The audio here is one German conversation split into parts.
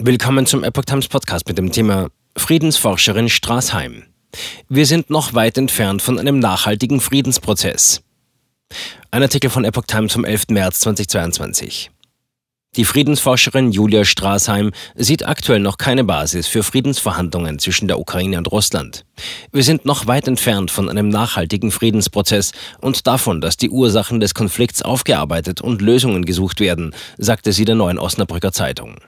Willkommen zum Epoch Times Podcast mit dem Thema Friedensforscherin Straßheim. Wir sind noch weit entfernt von einem nachhaltigen Friedensprozess. Ein Artikel von Epoch Times vom 11. März 2022. Die Friedensforscherin Julia Straßheim sieht aktuell noch keine Basis für Friedensverhandlungen zwischen der Ukraine und Russland. Wir sind noch weit entfernt von einem nachhaltigen Friedensprozess und davon, dass die Ursachen des Konflikts aufgearbeitet und Lösungen gesucht werden, sagte sie der neuen Osnabrücker Zeitung.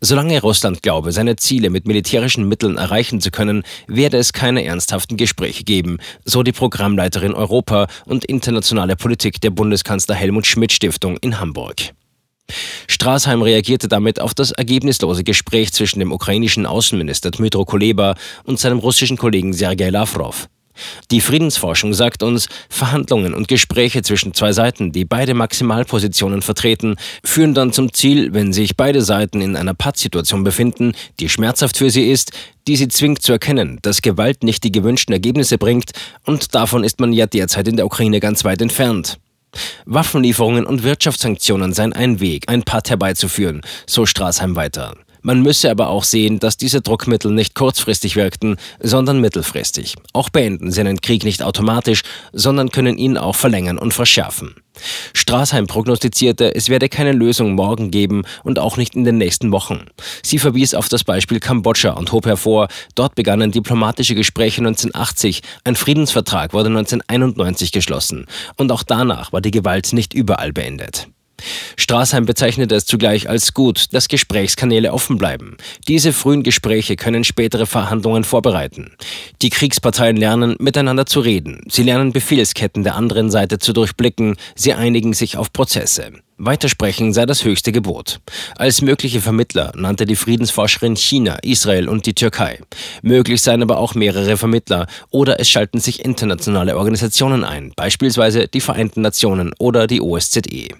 Solange Russland glaube, seine Ziele mit militärischen Mitteln erreichen zu können, werde es keine ernsthaften Gespräche geben, so die Programmleiterin Europa und internationale Politik der Bundeskanzler Helmut Schmidt Stiftung in Hamburg. Straßheim reagierte damit auf das ergebnislose Gespräch zwischen dem ukrainischen Außenminister Dmytro Kuleba und seinem russischen Kollegen Sergei Lavrov. Die Friedensforschung sagt uns, Verhandlungen und Gespräche zwischen zwei Seiten, die beide Maximalpositionen vertreten, führen dann zum Ziel, wenn sich beide Seiten in einer Pattsituation befinden, die schmerzhaft für sie ist, die sie zwingt zu erkennen, dass Gewalt nicht die gewünschten Ergebnisse bringt, und davon ist man ja derzeit in der Ukraine ganz weit entfernt. Waffenlieferungen und Wirtschaftssanktionen seien ein Weg, ein Patt herbeizuführen, so Straßheim weiter. Man müsse aber auch sehen, dass diese Druckmittel nicht kurzfristig wirkten, sondern mittelfristig. Auch beenden sie einen Krieg nicht automatisch, sondern können ihn auch verlängern und verschärfen. Straßheim prognostizierte, es werde keine Lösung morgen geben und auch nicht in den nächsten Wochen. Sie verwies auf das Beispiel Kambodscha und hob hervor, dort begannen diplomatische Gespräche 1980, ein Friedensvertrag wurde 1991 geschlossen und auch danach war die Gewalt nicht überall beendet. Straßheim bezeichnete es zugleich als gut, dass Gesprächskanäle offen bleiben. Diese frühen Gespräche können spätere Verhandlungen vorbereiten. Die Kriegsparteien lernen, miteinander zu reden. Sie lernen Befehlsketten der anderen Seite zu durchblicken. Sie einigen sich auf Prozesse. Weitersprechen sei das höchste Gebot. Als mögliche Vermittler nannte die Friedensforscherin China, Israel und die Türkei. Möglich seien aber auch mehrere Vermittler oder es schalten sich internationale Organisationen ein, beispielsweise die Vereinten Nationen oder die OSZE.